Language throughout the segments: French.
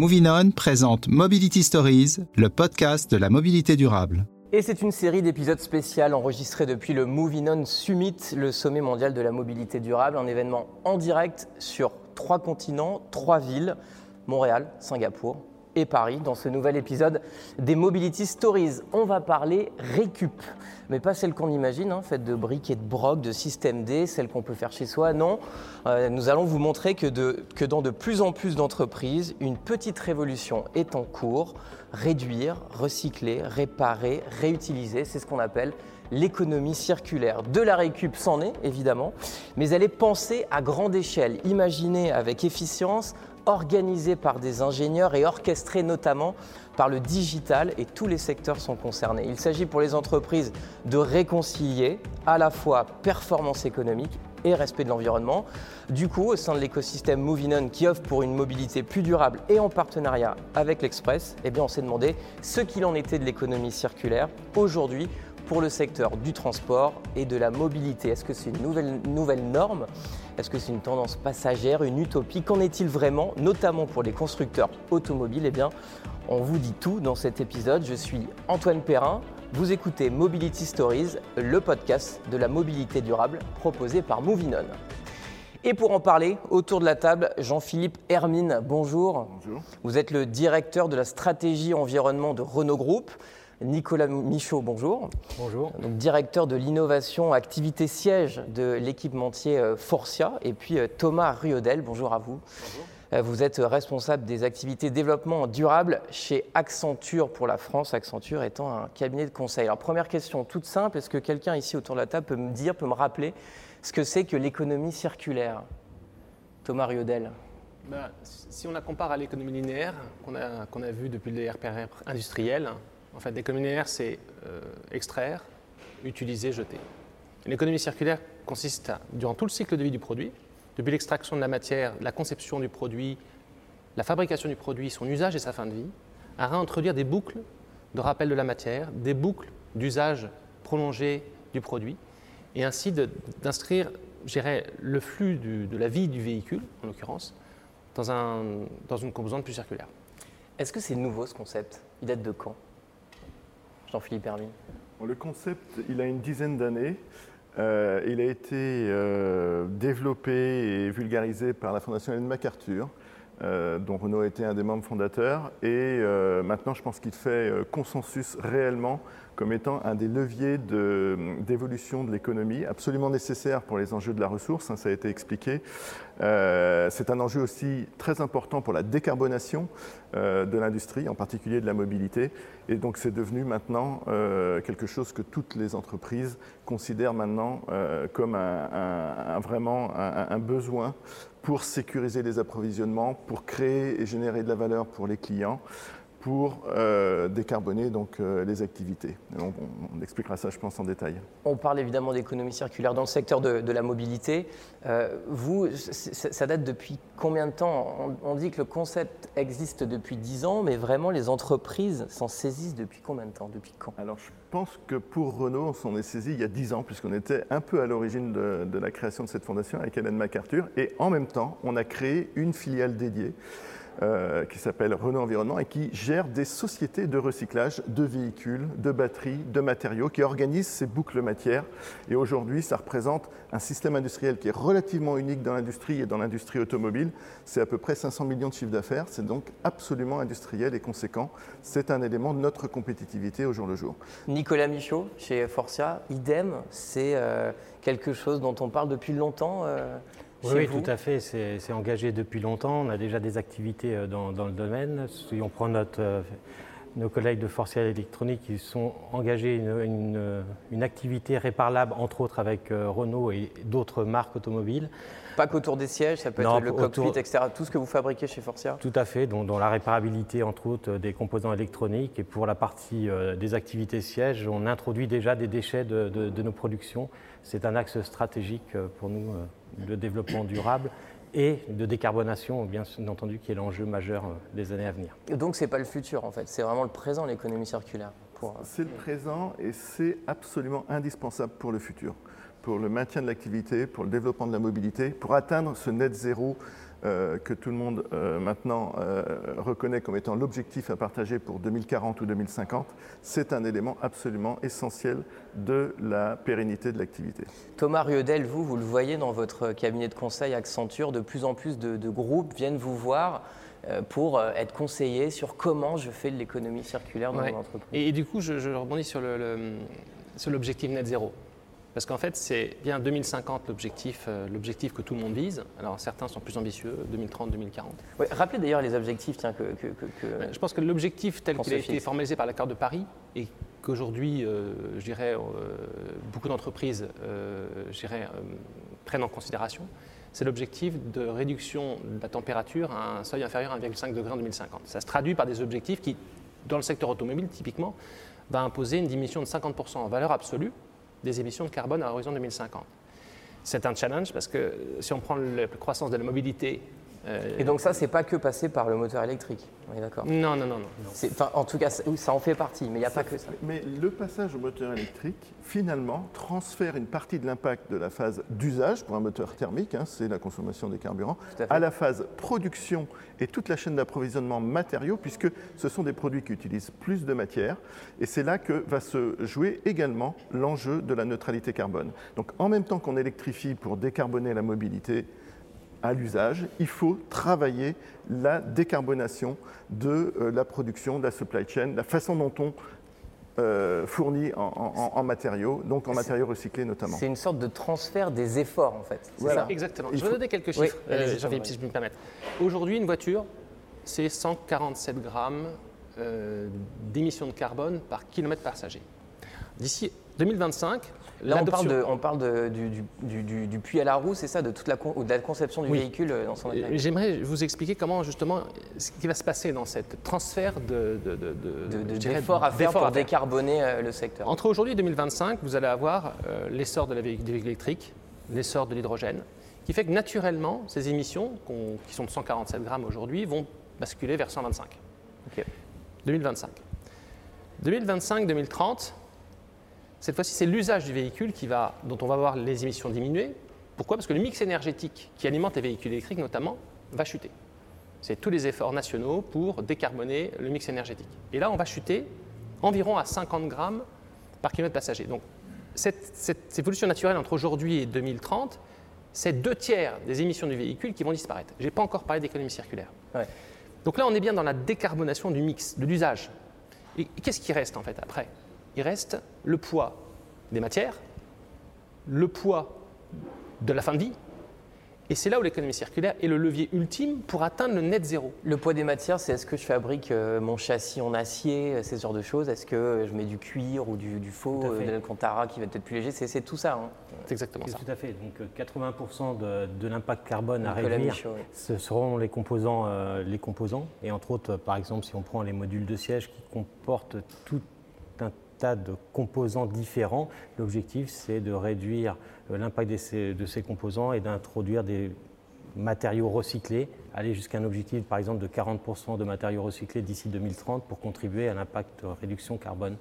Moving On présente Mobility Stories, le podcast de la mobilité durable. Et c'est une série d'épisodes spéciaux enregistrés depuis le Moving On Summit, le sommet mondial de la mobilité durable, un événement en direct sur trois continents, trois villes, Montréal, Singapour et Paris. Dans ce nouvel épisode des Mobility Stories, on va parler récup mais pas celle qu'on imagine, hein, faite de briques et de broc, de système D, celle qu'on peut faire chez soi. Non, euh, nous allons vous montrer que, que dans de plus en plus d'entreprises, une petite révolution est en cours. Réduire, recycler, réparer, réutiliser, c'est ce qu'on appelle l'économie circulaire. De la récup s'en est, évidemment, mais elle est pensée à grande échelle, imaginée avec efficience, organisée par des ingénieurs et orchestrée notamment par le digital et tous les secteurs sont concernés. Il s'agit pour les entreprises de réconcilier à la fois performance économique et respect de l'environnement. Du coup, au sein de l'écosystème Movinon qui offre pour une mobilité plus durable et en partenariat avec l'Express, eh bien on s'est demandé ce qu'il en était de l'économie circulaire aujourd'hui pour le secteur du transport et de la mobilité. Est-ce que c'est une nouvelle, nouvelle norme? Est-ce que c'est une tendance passagère, une utopie? Qu'en est-il vraiment, notamment pour les constructeurs automobiles? Eh bien, on vous dit tout dans cet épisode. Je suis Antoine Perrin. Vous écoutez Mobility Stories, le podcast de la mobilité durable proposé par Movinon. Et pour en parler, autour de la table, Jean-Philippe Hermine, bonjour. Bonjour. Vous êtes le directeur de la stratégie environnement de Renault Group. Nicolas Michaud, bonjour. Bonjour. Donc, directeur de l'innovation activité siège de l'équipementier euh, Forcia. Et puis euh, Thomas Ruodel, bonjour à vous. Bonjour. Euh, vous êtes responsable des activités développement durable chez Accenture pour la France, Accenture étant un cabinet de conseil. Alors première question toute simple, est-ce que quelqu'un ici autour de la table peut me dire, peut me rappeler ce que c'est que l'économie circulaire Thomas Riodel? Ben, Si on la compare à l'économie linéaire qu'on a, qu'on a vu depuis les RPR industriels, en fait l'économie linéaire c'est euh, extraire, utiliser, jeter. L'économie circulaire consiste à, durant tout le cycle de vie du produit, depuis l'extraction de la matière, la conception du produit, la fabrication du produit, son usage et sa fin de vie, à réintroduire des boucles de rappel de la matière, des boucles d'usage prolongé du produit, et ainsi d'inscrire le flux de la vie du véhicule, en l'occurrence, dans, dans une composante plus circulaire. Est-ce que c'est nouveau ce concept? Il date de quand? Jean-Philippe Hermine Le concept, il a une dizaine d'années. Euh, il a été euh, développé et vulgarisé par la Fondation Ellen MacArthur, euh, dont Renault a été un des membres fondateurs. Et maintenant, je pense qu'il fait consensus réellement comme étant un des leviers d'évolution de, l'économie, absolument nécessaire pour les enjeux de la ressource, hein, ça a été expliqué. Euh, c'est un enjeu aussi très important pour la décarbonation euh, de l'industrie, en particulier de la mobilité. Et donc c'est devenu maintenant euh, quelque chose que toutes les entreprises considèrent maintenant comme un, vraiment un besoin pour sécuriser les approvisionnements, pour créer et générer de la valeur pour les clients pour euh, décarboner donc, euh, les activités. On, expliquera ça, je pense, en détail. On parle évidemment d'économie circulaire dans le secteur de, la mobilité. Euh, vous, ça date depuis combien de temps? On, dit que le concept existe depuis 10 ans, mais vraiment les entreprises s'en saisissent depuis combien de temps? Depuis quand? Alors je pense que pour Renault, on s'en est saisi il y a 10 ans, puisqu'on était un peu à l'origine de, de la création de cette fondation avec Hélène MacArthur, et en même temps, on a créé une filiale dédiée euh, qui s'appelle Renault Environnement et qui gère des sociétés de recyclage de véhicules, de batteries, de matériaux, qui organisent ces boucles matières. Et aujourd'hui, ça représente un système industriel qui est relativement unique dans l'industrie et dans l'industrie automobile. C'est à peu près 500 millions de chiffres d'affaires. C'est donc absolument industriel et conséquent. C'est un élément de notre compétitivité au jour le jour. Nicolas Michaud, chez Forcia, idem, c'est euh, quelque chose dont on parle depuis longtemps. Euh, oui, tout à fait. C'est engagé depuis longtemps. On a déjà des activités euh, dans, le domaine. Si on prend notre, euh, nos collègues de Forcial Électronique, ils sont engagés une, une, activité réparable, entre autres avec euh, Renault et d'autres marques automobiles. Pas qu'autour des sièges, ça peut être le cockpit, etc. Tout ce que vous fabriquez chez Forcia Tout à fait, dont, la réparabilité, entre autres, des composants électroniques. Et pour la partie des activités sièges, on introduit déjà des déchets de, de nos productions. C'est un axe stratégique pour nous de développement durable et de décarbonation, bien entendu, qui est l'enjeu majeur euh, des années à venir. donc, ce n'est pas le futur, en fait, c'est vraiment le présent, l'économie circulaire. Euh, c'est le présent et c'est absolument indispensable pour le futur, pour le maintien de l'activité, pour le développement de la mobilité, pour atteindre ce net zéro euh, que tout le monde euh, maintenant euh, reconnaît comme étant l'objectif à partager pour 2040 ou 2050, c'est un élément absolument essentiel de la pérennité de l'activité. Thomas Riedel, vous, vous le voyez dans votre cabinet de conseil Accenture, de plus en plus de, de groupes viennent vous voir pour être conseillés sur comment je fais de l'économie circulaire dans Ouais. mon entreprise. Et, et du coup, je, je rebondis sur le- le- sur l'objectif net zéro. Parce qu'en fait, c'est bien 2050 l'objectif euh, l'objectif que tout le monde vise. Alors certains sont plus ambitieux, 2030, 2040. Ouais, rappelez d'ailleurs les objectifs tiens, que, que- que- que- Je pense que l'objectif tel qu'il a été formalisé par l'accord de Paris et qu'aujourd'hui, euh, je dirais, euh, beaucoup d'entreprises euh, prennent en considération, c'est l'objectif de réduction de la température à un seuil inférieur à 1,5 degré en 2050. Ça se traduit par des objectifs qui, dans le secteur automobile typiquement, va imposer une diminution de 50% en valeur absolue des émissions de carbone à l'horizon 2050. C'est un challenge parce que si on prend la croissance de la mobilité... euh, Et donc ça, c'est pas que passer par le moteur électrique. On est d'accord? Non, non, non, non. enfin, En tout cas, ça, oui, ça en fait partie, mais il n'y a pas que ça. Mais le passage au moteur électrique, finalement, transfère une partie de l'impact de la phase d'usage pour un moteur thermique, hein, c'est la consommation des carburants, à à la phase production et toute la chaîne d'approvisionnement matériaux, puisque ce sont des produits qui utilisent plus de matière. Et c'est là que va se jouer également l'enjeu de la neutralité carbone. Donc en même temps qu'on électrifie pour décarboner la mobilité, à l'usage, il faut travailler la décarbonation de euh, la production, de la supply chain, la façon dont on euh, fournit en, en- en matériaux, donc en matériaux recyclés notamment. C'est une sorte de transfert des efforts, en fait. C'est Voilà. ça Exactement. Il Je vais faut- donner quelques chiffres, euh, Jean-Philippe, si je peux me permettre. Aujourd'hui, une voiture, c'est 147 grammes euh, d'émissions de carbone par kilomètre passager. D'ici 2025, Là, on parle, de, on parle de- du, du- du- du- du puits à la roue, c'est ça, de toute la, con- de la conception du Oui. véhicule euh, dans son intégralité. J'aimerais vous expliquer comment justement ce qui va se passer dans cette transfert de, de, de, d'efforts à faire d'efforts pour à décarboner euh, le secteur. Entre aujourd'hui et 2025, vous allez avoir euh, l'essor de la véhicule électriques, l'essor de l'hydrogène, qui fait que naturellement, ces émissions, qui sont de 147 grammes aujourd'hui, vont basculer vers 125. Ok. 2025. 2025-2030, cette fois-ci, c'est l'usage du véhicule qui va, dont on va voir les émissions diminuer. Pourquoi? Parce que le mix énergétique qui alimente les véhicules électriques, notamment, va chuter. C'est tous les efforts nationaux pour décarboner le mix énergétique. Et là, on va chuter environ à 50 grammes par kilomètre passager. Donc, cette, cette évolution naturelle entre aujourd'hui et 2030, c'est deux tiers des émissions du véhicule qui vont disparaître. Je n'ai pas encore parlé d'économie circulaire. Ouais. Donc là, on est bien dans la décarbonation du mix, de l'usage. Et qu'est-ce qui reste en fait après? Il reste le poids des matières, le poids de la fin de vie, et c'est là où l'économie circulaire est le levier ultime pour atteindre le net zéro. Le poids des matières, c'est est-ce que je fabrique euh, mon châssis en acier, euh, ces genres de choses? Est-ce que euh, je mets du cuir ou du, du faux, à euh, de l'alcantara qui va être peut-être plus léger? C'est tout ça. Hein. C'est exactement C'est ça. tout à fait. Donc euh, 80% de, de l'impact carbone à Nicolas réduire, ce seront les composants, euh, les composants. Et entre autres, euh, par exemple, si on prend les modules de siège qui comportent tout de composants différents, l'objectif c'est de réduire euh, l'impact de ces, de ces composants et d'introduire des matériaux recyclés, aller jusqu'à un objectif par exemple de 40% de matériaux recyclés d'ici 2030 pour contribuer à l'impact réduction carbone,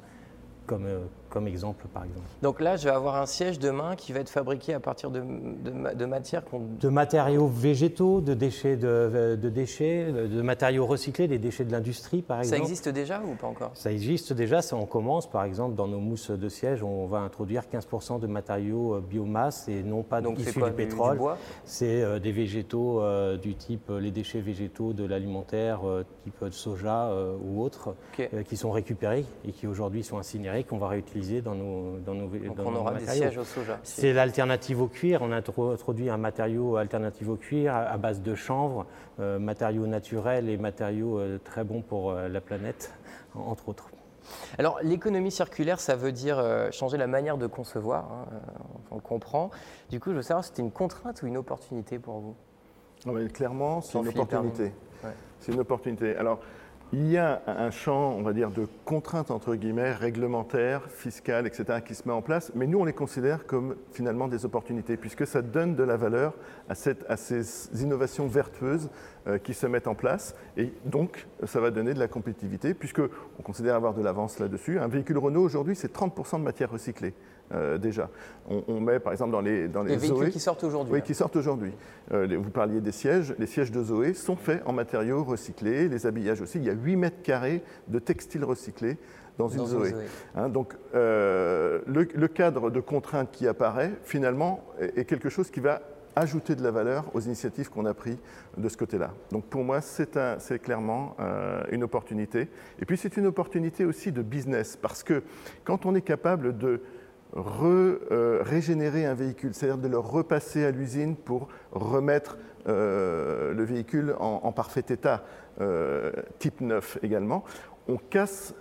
comme, euh, comme exemple par exemple. Donc là, je vais avoir un siège demain qui va être fabriqué à partir de, de, ma- de matières qu'on. de matériaux végétaux, de déchets, de, de déchets, de matériaux recyclés, des déchets de l'industrie par Ça exemple. existe déjà ou pas encore? Ça existe déjà, ça on commence par exemple dans nos mousses de siège, on va introduire 15% de matériaux euh, biomasse et non pas Donc issus quoi du pétrole. du C'est euh, des végétaux euh, du type les déchets végétaux de l'alimentaire, euh, type de soja ou autres, qui sont récupérés et qui aujourd'hui sont incinérés, qu'on va réutiliser dans nos, dans nos, Donc dans on nos aura des sièges au soja. C'est l'alternative au cuir. On a intro- introduit un matériau alternatif au cuir à à base de chanvre, euh, matériaux naturels et matériaux euh, très bons pour euh, la planète, en- entre autres. Alors, l'économie circulaire, ça veut dire euh, changer la manière de concevoir, hein, on le comprend. Du coup, je veux savoir si c'était une contrainte ou une opportunité pour vous. Non, mais clairement, c'est une opportunité. Ouais. C'est une opportunité. Alors, il y a un champ, on va dire, de contraintes, entre guillemets, réglementaires, fiscales, etc., qui se met en place, mais nous, on les considère comme finalement des opportunités, puisque ça donne de la valeur à, ces innovations vertueuses euh, qui se mettent en place, et donc, ça va donner de la compétitivité, puisque on considère avoir de l'avance là-dessus. Un véhicule Renault, aujourd'hui, c'est 30% de matière recyclée. Déjà. On, met par exemple dans les dans les, véhicules qui sortent aujourd'hui. Oui, qui sortent aujourd'hui. vous parliez des sièges. Les sièges de Zoé sont faits en matériaux recyclés, les habillages aussi. Il y a 8 mètres carrés de textiles recyclés dans une Zoé. Hein, donc le, le, cadre de contrainte qui apparaît, finalement, est quelque chose qui va ajouter de la valeur aux initiatives qu'on a prises de ce côté-là. Donc pour moi, c'est clairement euh, une opportunité. Et puis c'est une opportunité aussi de business, parce que quand on est capable de euh, régénérer un véhicule, c'est-à-dire de le repasser à l'usine pour remettre euh, le véhicule en, en parfait état, type neuf également, on casse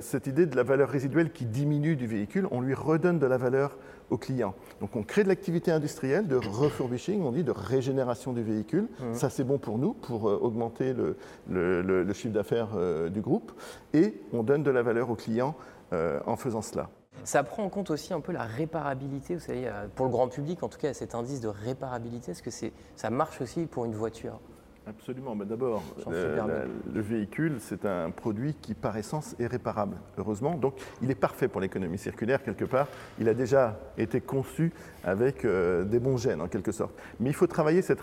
cette idée de la valeur résiduelle qui diminue du véhicule, on lui redonne de la valeur au client. Donc on crée de l'activité industrielle, de refurbishing, on dit de régénération du véhicule. Mmh. Ça c'est bon pour nous, pour euh, augmenter le, chiffre d'affaires euh, du groupe. Et on donne de la valeur au client euh, en faisant cela. Ça prend en compte aussi un peu la réparabilité, vous savez, pour le grand public en tout cas, cet indice de réparabilité, est-ce que ça marche aussi pour une voiture? Absolument. Mais D'abord, le, véhicule, c'est un produit qui, par essence, est réparable, heureusement. Donc, il est parfait pour l'économie circulaire, quelque part. Il a déjà été conçu avec euh, des bons gènes, en quelque sorte. Mais il faut travailler cette,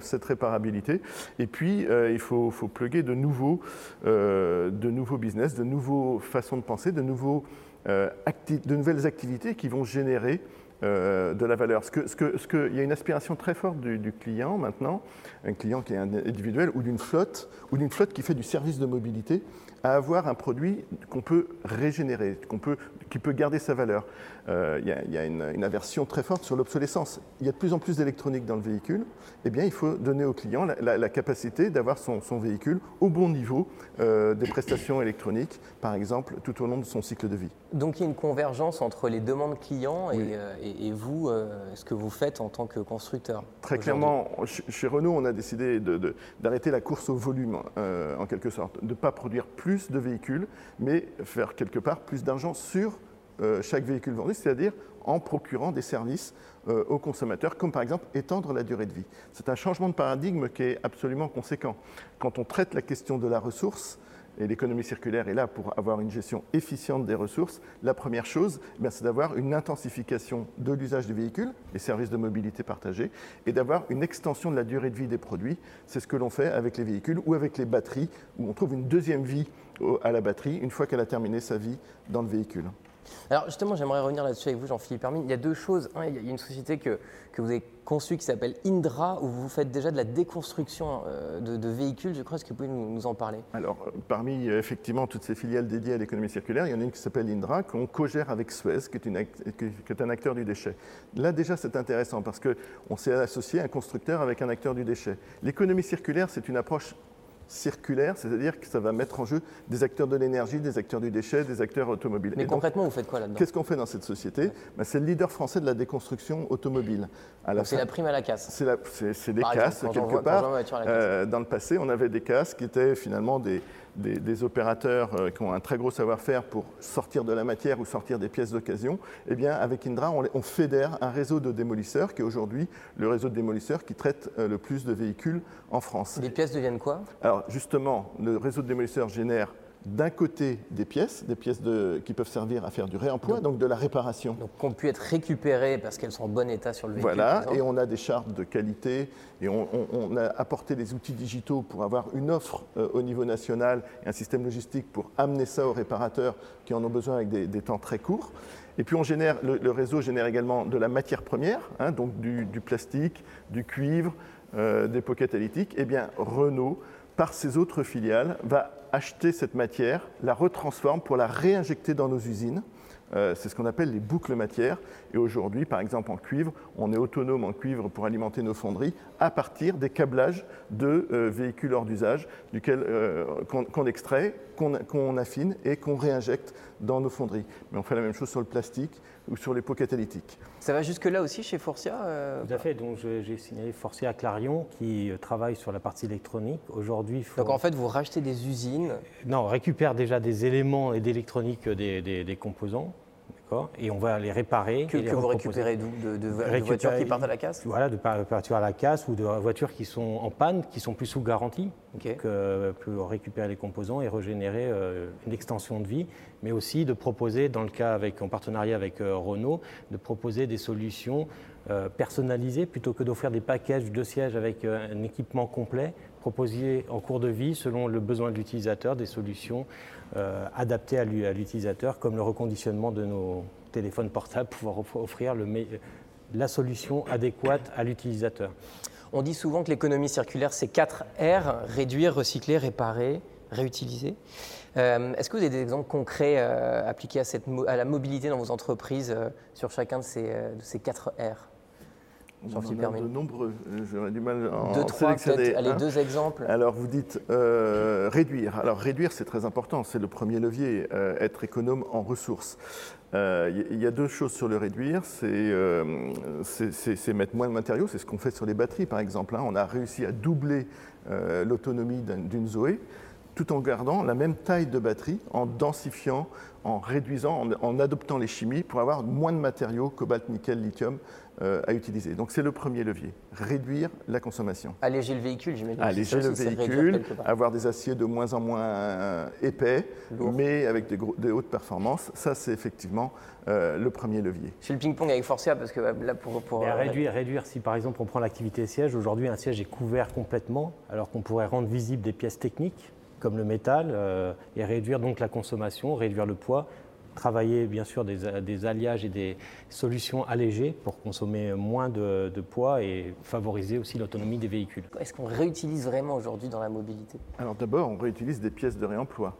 cette réparabilité. Et puis, euh, il faut, faut pluguer de nouveaux, euh, de nouveaux business, de nouvelles façons de penser, de, nouveaux, de nouvelles activités qui vont générer euh, de la valeur. Il y a une aspiration très forte du, client maintenant, un client qui est individuel ou d'une flotte, ou d'une flotte qui fait du service de mobilité, à avoir un produit qu'on peut régénérer, qui peut garder sa valeur. Euh, il y a, une, aversion très forte sur l'obsolescence. Il y a de plus en plus d'électronique dans le véhicule. Eh bien, il faut donner au client la, capacité d'avoir son, véhicule au bon niveau euh, des prestations électroniques, par exemple, tout au long de son cycle de vie. Donc, il y a une convergence entre les demandes clients et, euh, vous, ce que vous faites en tant que constructeur. Très clairement, chez Renault, on a décidé d'arrêter la course au volume, en quelque sorte, de ne pas produire plus de véhicules, mais faire quelque part plus d'argent sur chaque véhicule vendu, c'est-à-dire en procurant des services euh, aux consommateurs, comme par exemple étendre la durée de vie. C'est un changement de paradigme qui est absolument conséquent. Quand on traite la question de la ressource, et l'économie circulaire est là pour avoir une gestion efficiente des ressources, la première chose, eh c'est d'avoir une intensification de l'usage du véhicule, les services de mobilité partagés, et d'avoir une extension de la durée de vie des produits. C'est ce que l'on fait avec les véhicules ou avec les batteries, où on trouve une deuxième vie à la batterie une fois qu'elle a terminé sa vie dans le véhicule. Alors justement, j'aimerais revenir là-dessus avec vous, Jean-Philippe Hermine. Il y a deux choses. il y a une société que, que vous avez conçue qui s'appelle Indra, où vous faites déjà de la déconstruction euh, de, véhicules. Je crois, est-ce que vous pouvez nous, en parler? Alors, euh, parmi euh, effectivement toutes ces filiales dédiées à l'économie circulaire, il y en a une qui s'appelle Indra, qu'on co-gère avec Suez, qui est, une, qui est, un acteur du déchet. Là, déjà, c'est intéressant parce qu'on s'est associé un constructeur avec un acteur du déchet. L'économie circulaire, c'est une approche circulaire, c'est-à-dire que ça va mettre en jeu des acteurs de l'énergie, des acteurs du déchet, des acteurs automobiles. Mais concrètement, vous faites quoi là-dedans? Qu'est-ce qu'on fait dans cette société? Ben, C'est le leader français de la déconstruction automobile. C'est la prime à la casse C'est des casses, quelque part. Euh, dans le passé, on avait des casses qui étaient finalement des, des, opérateurs euh, qui ont un très gros savoir-faire pour sortir de la matière ou sortir des pièces d'occasion, eh bien, avec Indra, on, fédère un réseau de démolisseurs qui est aujourd'hui le réseau de démolisseurs qui traite euh, le plus de véhicules en France. Les pièces deviennent quoi? Alors, justement, le réseau de démolisseurs génère d'un côté des pièces, des pièces qui peuvent servir à faire du réemploi, donc, de la réparation. Donc qui ont pu être récupérées parce qu'elles sont en bon état sur le véhicule. Voilà, et on a des chartes de qualité et on, a apporté des outils digitaux pour avoir une offre euh, au niveau national et un système logistique pour amener ça aux réparateurs qui en ont besoin avec des, temps très courts. Et puis on génère, le, réseau génère également de la matière première, hein, donc du, plastique, du cuivre, euh, des pockets lithiques. Eh bien, Renault, par ses autres filiales, va acheter cette matière, la retransforme pour la réinjecter dans nos usines. Euh, c'est ce qu'on appelle les boucles matières. Et aujourd'hui, par exemple en cuivre, on est autonome en cuivre pour alimenter nos fonderies à partir des câblages de euh, véhicules hors d'usage euh, qu'on extrait, qu'on affine et qu'on réinjecte dans nos fonderies. Mais on fait la même chose sur le plastique ou sur les pots catalytiques. Ça va jusque-là aussi chez Forcia euh, Tout à fait. Donc j'ai signalé Forcia Clarion qui euh, travaille sur la partie électronique. Aujourd'hui, Donc en fait, vous rachetez des usines Non, on récupère déjà des éléments et d'électronique des, des, composants. D'accord Et on va les réparer. Que, et les que vous récupérez de, de- de Récupérer- voitures qui partent à la casse? Voilà, de voitures à la casse ou de voitures qui sont en panne, qui sont plus sous garantie, donc, euh, pour récupérer les composants et régénérer euh, une extension de vie, mais aussi de proposer, dans le cas avec, en partenariat avec euh, Renault, de proposer des solutions personnalisées plutôt que d'offrir des packages de sièges avec un équipement complet, proposer en cours de vie, selon le besoin de l'utilisateur, des solutions euh, adaptées à l'u- à l'utilisateur, comme le reconditionnement de nos téléphones portables, pouvoir off- offrir la solution adéquate à l'utilisateur. On dit souvent que l'économie circulaire, c'est 4 R, réduire, recycler, réparer, réutiliser. Euh, Est-ce que vous avez des exemples concrets euh, appliqués à, la mobilité dans vos entreprises sur chacun de ces, de ces 4 R? On en Jean-Philippe a Hermine. de nombreux. J'aurais du mal à en Deux, trois, sélectionner allez, deux exemples. Alors vous dites euh, réduire. Alors réduire, c'est très important, c'est le premier levier, euh, être économe en ressources. Euh, Il y- a deux choses sur le réduire, c'est euh, mettre moins de matériaux, c'est ce qu'on fait sur les batteries par exemple. hein. On a réussi à doubler euh, l'autonomie d'un- d'une Zoé tout en gardant la même taille de batterie, en densifiant, en réduisant, en, en adoptant les chimies pour avoir moins de matériaux, cobalt, nickel, lithium, euh, à utiliser. Donc c'est le premier levier, réduire la consommation Alléger le véhicule, j'imagine. Alléger le véhicule, avoir des aciers de moins en moins euh, épais, Lourd. mais avec des, gros- des hautes performances. Ça, c'est effectivement euh, le premier levier. Je fais le ping-pong avec Forcia parce que euh, là, pour. pour euh, réduire, réduire, si par exemple on prend l'activité siège, aujourd'hui un siège est couvert complètement, alors qu'on pourrait rendre visibles des pièces techniques comme le métal euh, et réduire donc la consommation, réduire le poids, travailler bien sûr des, des alliages et des solutions allégées pour consommer moins de, de poids et favoriser aussi l'autonomie des véhicules. Est-ce qu'on réutilise vraiment aujourd'hui dans la mobilité? Alors d'abord, on réutilise des pièces de réemploi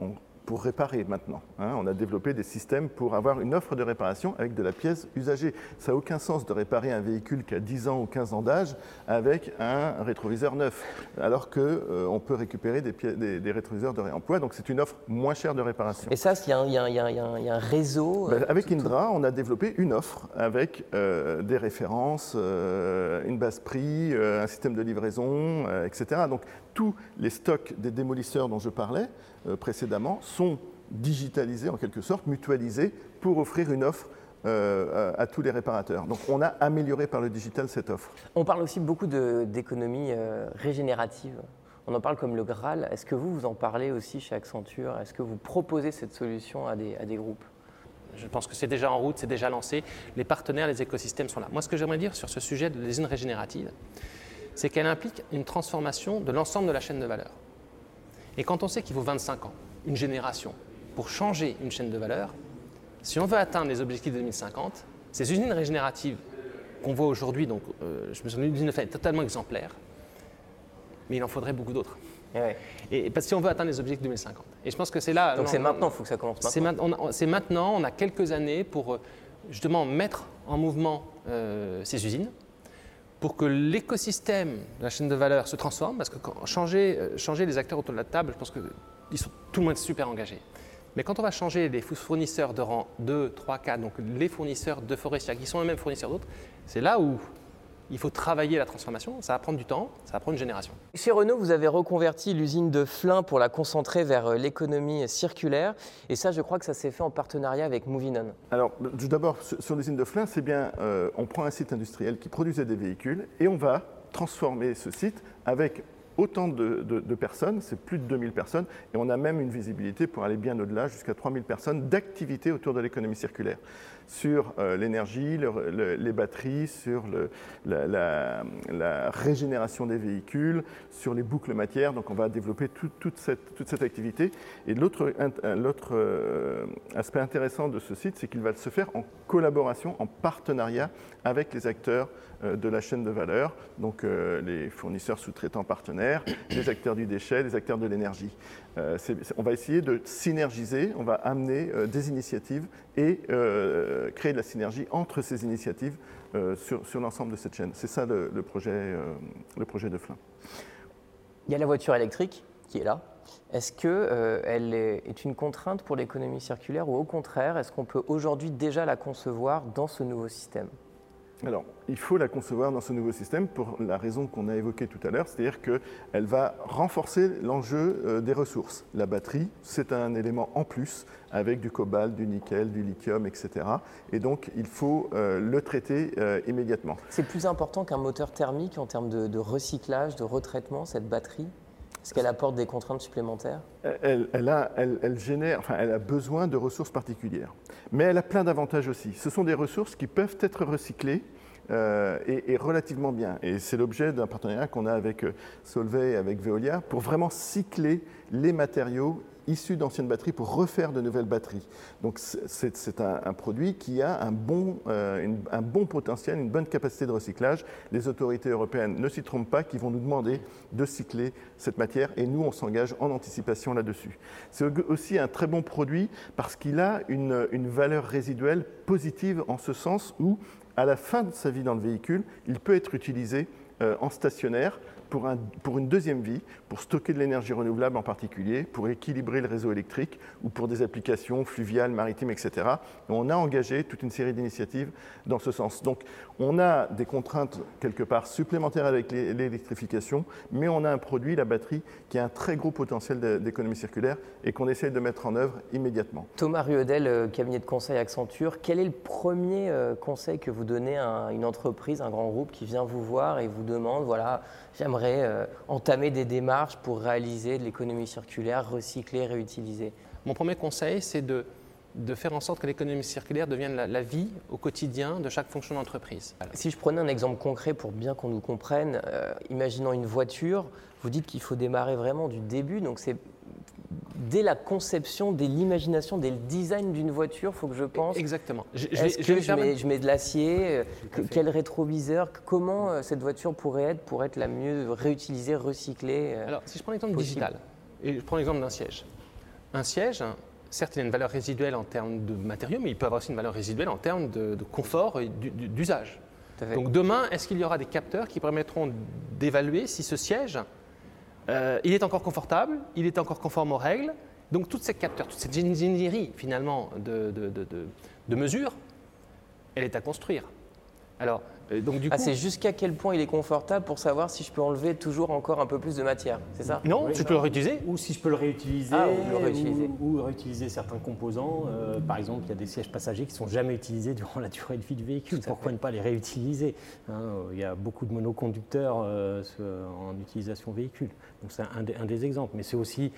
On- pour réparer maintenant. hein. on a développé des systèmes pour avoir une offre de réparation avec de la pièce usagée. Ça n'a aucun sens de réparer un véhicule qui a 10 ans ou 15 ans d'âge avec un rétroviseur neuf, alors qu'on peut récupérer des, pièces- des- des rétroviseurs de réemploi. Donc c'est une offre moins chère de réparation. Et ça, il y, a un- y y y a réseau. Ben, euh, avec tout- tout- Indra, on a développé une offre avec euh, des références, euh, une base prix, euh, un système de livraison, euh, etc. Donc tous les stocks des démolisseurs dont je parlais euh, précédemment sont digitalisés en quelque sorte, mutualisés pour offrir une offre euh, à, à tous les réparateurs. Donc on a amélioré par le digital cette offre. On parle aussi beaucoup d'économie euh, régénérative. On en parle comme le Graal. Est-ce que vous, vous en parlez aussi chez Accenture? Est-ce que vous proposez cette solution à des, à des groupes? Je pense que c'est déjà en route, c'est déjà lancé. Les partenaires, les écosystèmes sont là. Moi, ce que j'aimerais dire sur ce sujet de l'usine régénérative, c'est qu'elle implique une transformation de l'ensemble de la chaîne de valeur. Et quand on sait qu'il faut 25 ans, une génération, pour changer une chaîne de valeur, si on veut atteindre les objectifs de 2050, ces usines régénératives qu'on voit aujourd'hui, donc euh, je me souviens d'une fait totalement exemplaire, mais il en faudrait beaucoup d'autres. Ouais. Et parce que si on veut atteindre les objectifs de 2050. Et je pense que c'est là. Donc c'est maintenant, il faut que ça commence c'est maintenant. ma- on a- c'est maintenant, on a quelques années pour euh, justement mettre en mouvement euh, ces usines, pour que l'écosystème de la chaîne de valeur se transforme, parce que euh, changer les acteurs autour de la table, je pense que ils sont, tout le monde est super engagé. Mais quand on va changer les fournisseurs de rang 2, 3, 4, donc les fournisseurs de forestiers qui sont eux-mêmes fournisseurs d'autres, c'est là où il faut travailler la transformation. Ça va prendre du temps, ça va prendre une génération. Chez Renault, vous avez reconverti l'usine de Flins pour la concentrer vers euh, l'économie circulaire. Et ça, je crois que ça s'est fait en partenariat avec Movinon. Alors, tout d'abord, sur sur l'usine de Flins, c'est bien, euh, on prend un site industriel qui produisait des véhicules et on va transformer ce site avec autant de, de- de personnes, c'est plus de 2000 personnes, et on a même une visibilité pour aller bien au-delà, jusqu'à 3000 personnes d'activités autour de l'économie circulaire, sur euh, l'énergie, le- le- les batteries, sur la, régénération des véhicules, sur les boucles matières, donc on va développer tout- toute, cette, activité. Et l'autre l'autre, euh, aspect intéressant de ce site, c'est qu'il va se faire en collaboration, en partenariat avec les acteurs euh, de la chaîne de valeur, donc euh, les fournisseurs sous-traitants partenaires, les acteurs du déchet, les acteurs de l'énergie. Euh, on va essayer de synergiser, on va amener euh, des initiatives et euh, créer de la synergie entre ces initiatives sur, l'ensemble de cette chaîne. C'est ça le, projet, de Flin. Il y a la voiture électrique qui est là. Est-ce qu'elle est une contrainte pour l'économie circulaire ou au contraire, est-ce qu'on peut aujourd'hui déjà la concevoir dans ce nouveau système? Alors, il faut la concevoir dans ce nouveau système pour la raison qu'on a évoquée tout à l'heure, c'est-à-dire qu'elle va renforcer l'enjeu euh, des ressources. La batterie, c'est un élément en plus avec du cobalt, du nickel, du lithium, etc. Et donc, il faut euh, le traiter euh, immédiatement. C'est plus important qu'un moteur thermique en termes de, recyclage, de retraitement, cette batterie? Est-ce qu'elle apporte des contraintes supplémentaires enfin, elle a besoin de ressources particulières. Mais elle a plein d'avantages aussi. Ce sont des ressources qui peuvent être recyclées euh, et, relativement bien. Et c'est l'objet d'un partenariat qu'on a avec euh, Solvay et avec Veolia pour vraiment cycler les matériaux issus d'anciennes batteries pour refaire de nouvelles batteries. Donc c'est un, produit qui a un bon, euh, un bon potentiel, une bonne capacité de recyclage. Les autorités européennes ne s'y trompent pas, qui vont nous demander de cycler cette matière et nous, on s'engage en anticipation là-dessus. C'est aussi un très bon produit parce qu'il a une, valeur résiduelle positive en ce sens où, à la fin de sa vie dans le véhicule, il peut être utilisé euh, en stationnaire pour, un, pour, une deuxième vie, pour stocker de l'énergie renouvelable en particulier, pour équilibrer le réseau électrique ou pour des applications fluviales, maritimes, etc. on a engagé toute une série d'initiatives dans ce sens. Donc on a des contraintes quelque part supplémentaires avec l'électrification, mais on a un produit, la batterie, qui a un très gros potentiel d'économie circulaire et qu'on essaie de mettre en œuvre immédiatement. Thomas Ruedel, euh, cabinet de conseil Accenture, quel est le premier euh, conseil que vous donnez à une entreprise, un grand groupe qui vient vous voir et vous demande, voilà, j'aimerais euh, entamer des démarches pour réaliser de l'économie circulaire, recycler, réutiliser Mon premier conseil, c'est de, de faire en sorte que l'économie circulaire devienne la, vie au quotidien de chaque fonction d'entreprise. Si je prenais un exemple concret pour bien qu'on nous comprenne, euh, imaginons une voiture, vous dites qu'il faut démarrer vraiment du début, donc c'est dès la conception, dès l'imagination, dès le design d'une voiture, il faut que je pense. Exactement. Est-ce que je mets, de l'acier euh, Quel rétroviseur Comment euh, cette voiture pourrait être pour être la mieux réutilisée, recyclée euh, Alors, si je prends l'exemple digital, et je prends l'exemple d'un siège. Un siège, certes, il a une valeur résiduelle en termes de matériaux, mais il peut avoir aussi une valeur résiduelle en termes de, confort et d'usage. Donc demain, est-ce qu'il y aura des capteurs qui permettront d'évaluer si ce siège euh, il est encore confortable, il est encore conforme aux règles. Donc toutes ces capteurs, toute cette ingénierie finalement de, de, elle est à construire. Alors, donc du ah, c'est jusqu'à quel point il est confortable pour savoir si je peux enlever toujours encore un peu plus de matière, c'est ça? Non, tu peux le réutiliser. Ou si je peux le réutiliser, ah, ou, le réutiliser. Ou, réutiliser certains composants. Euh, par exemple, il y a des sièges passagers qui ne sont jamais utilisés durant la durée de vie du véhicule. Pourquoi ne pas les réutiliser hein, Il y a beaucoup de monoconducteurs euh, en utilisation véhicule. Donc c'est un, un, des exemples. Mais c'est aussi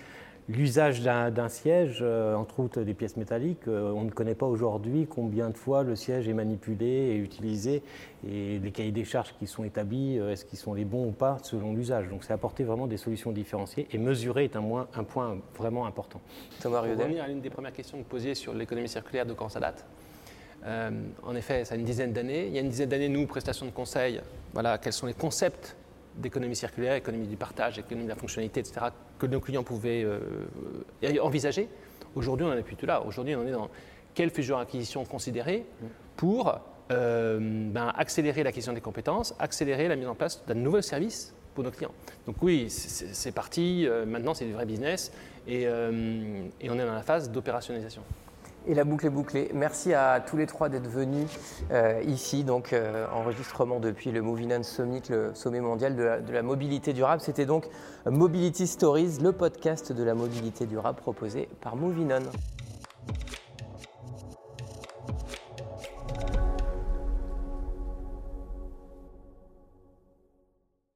L'usage d'un siège, euh, entre autres des pièces métalliques, euh, on ne connaît pas aujourd'hui combien de fois le siège est manipulé et utilisé, et les cahiers des charges qui sont établis, euh, est-ce qu'ils sont les bons ou pas selon l'usage. Donc c'est apporter vraiment des solutions différenciées, et mesurer est un, un point vraiment important. Thomas Pour revenir à l'une des premières questions que vous posiez sur l'économie circulaire, de quand ça date en effet, ça a une dizaine d'années. Il y a une dizaine d'années, nous, prestations de conseil, voilà, quels sont les concepts d'économie circulaire, économie du partage, économie de la fonctionnalité, etc., que nos clients pouvaient euh, envisager. Aujourd'hui, on n'en est plus là. Aujourd'hui, on est dans quelle fusion-acquisition considérer pour euh, ben, accélérer l'acquisition des compétences, accélérer la mise en place d'un nouveau service pour nos clients. Donc oui, c'est parti. Euh, maintenant, c'est du vrai business et, et on est dans la phase d'opérationnalisation. Et la boucle est bouclée. Merci à tous les trois d'être venus euh, ici, donc euh, enregistrement depuis le Movinon Summit, le sommet mondial de la, de la mobilité durable. C'était donc Mobility Stories, le podcast de la mobilité durable proposé par Movinon.